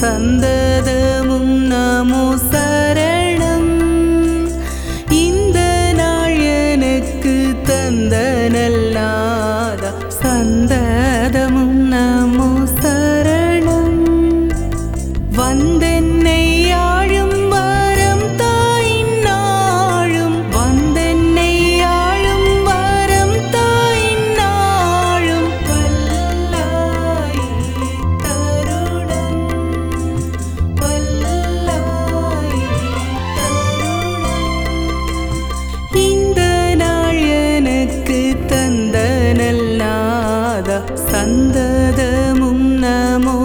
看的 சந்ததமும் நமோ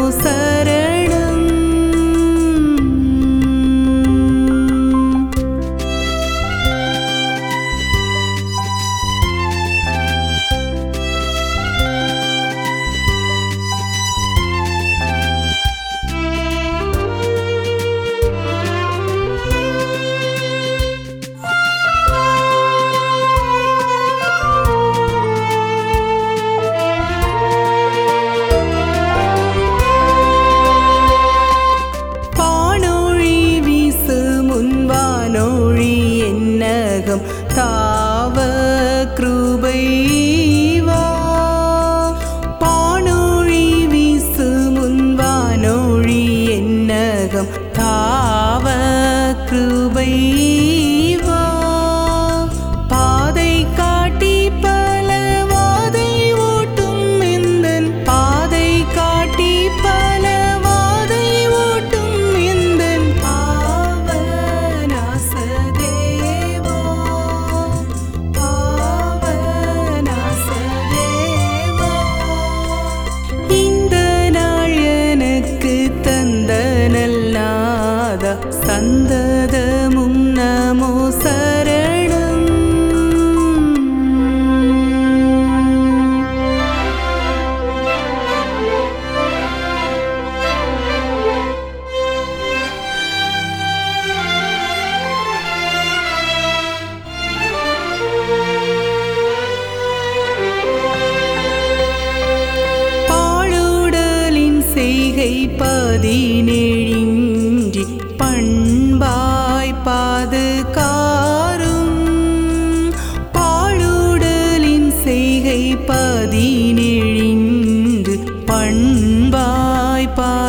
தாவ கிருபை. சந்ததமும் நமோ சரணம். பாடுடலின் செய்கை பாதினே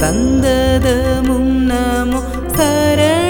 சந்ததமும் நமோ சரண